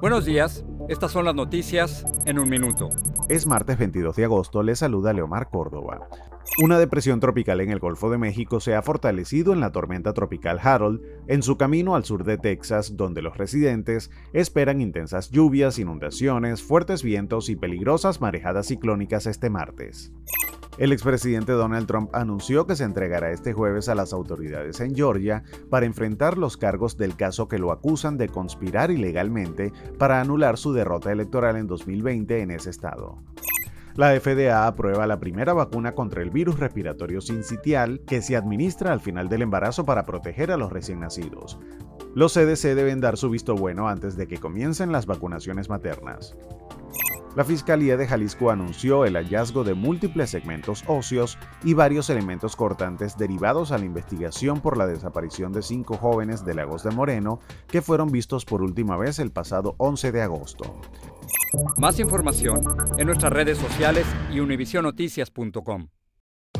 Buenos días, estas son las noticias en un minuto. Es martes 22 de agosto, le saluda Leomar Córdoba. Una depresión tropical en el Golfo de México se ha fortalecido en la tormenta tropical Harold en su camino al sur de Texas, donde los residentes esperan intensas lluvias, inundaciones, fuertes vientos y peligrosas marejadas ciclónicas este martes. El expresidente Donald Trump anunció que se entregará este jueves a las autoridades en Georgia para enfrentar los cargos del caso que lo acusan de conspirar ilegalmente para anular su derrota electoral en 2020 en ese estado. La FDA aprueba la primera vacuna contra el virus respiratorio sincitial que se administra al final del embarazo para proteger a los recién nacidos. Los CDC deben dar su visto bueno antes de que comiencen las vacunaciones maternas. La Fiscalía de Jalisco anunció el hallazgo de múltiples segmentos óseos y varios elementos cortantes derivados a la investigación por la desaparición de cinco jóvenes de Lagos de Moreno que fueron vistos por última vez el pasado 11 de agosto. Más información en nuestras redes sociales y univisionoticias.com.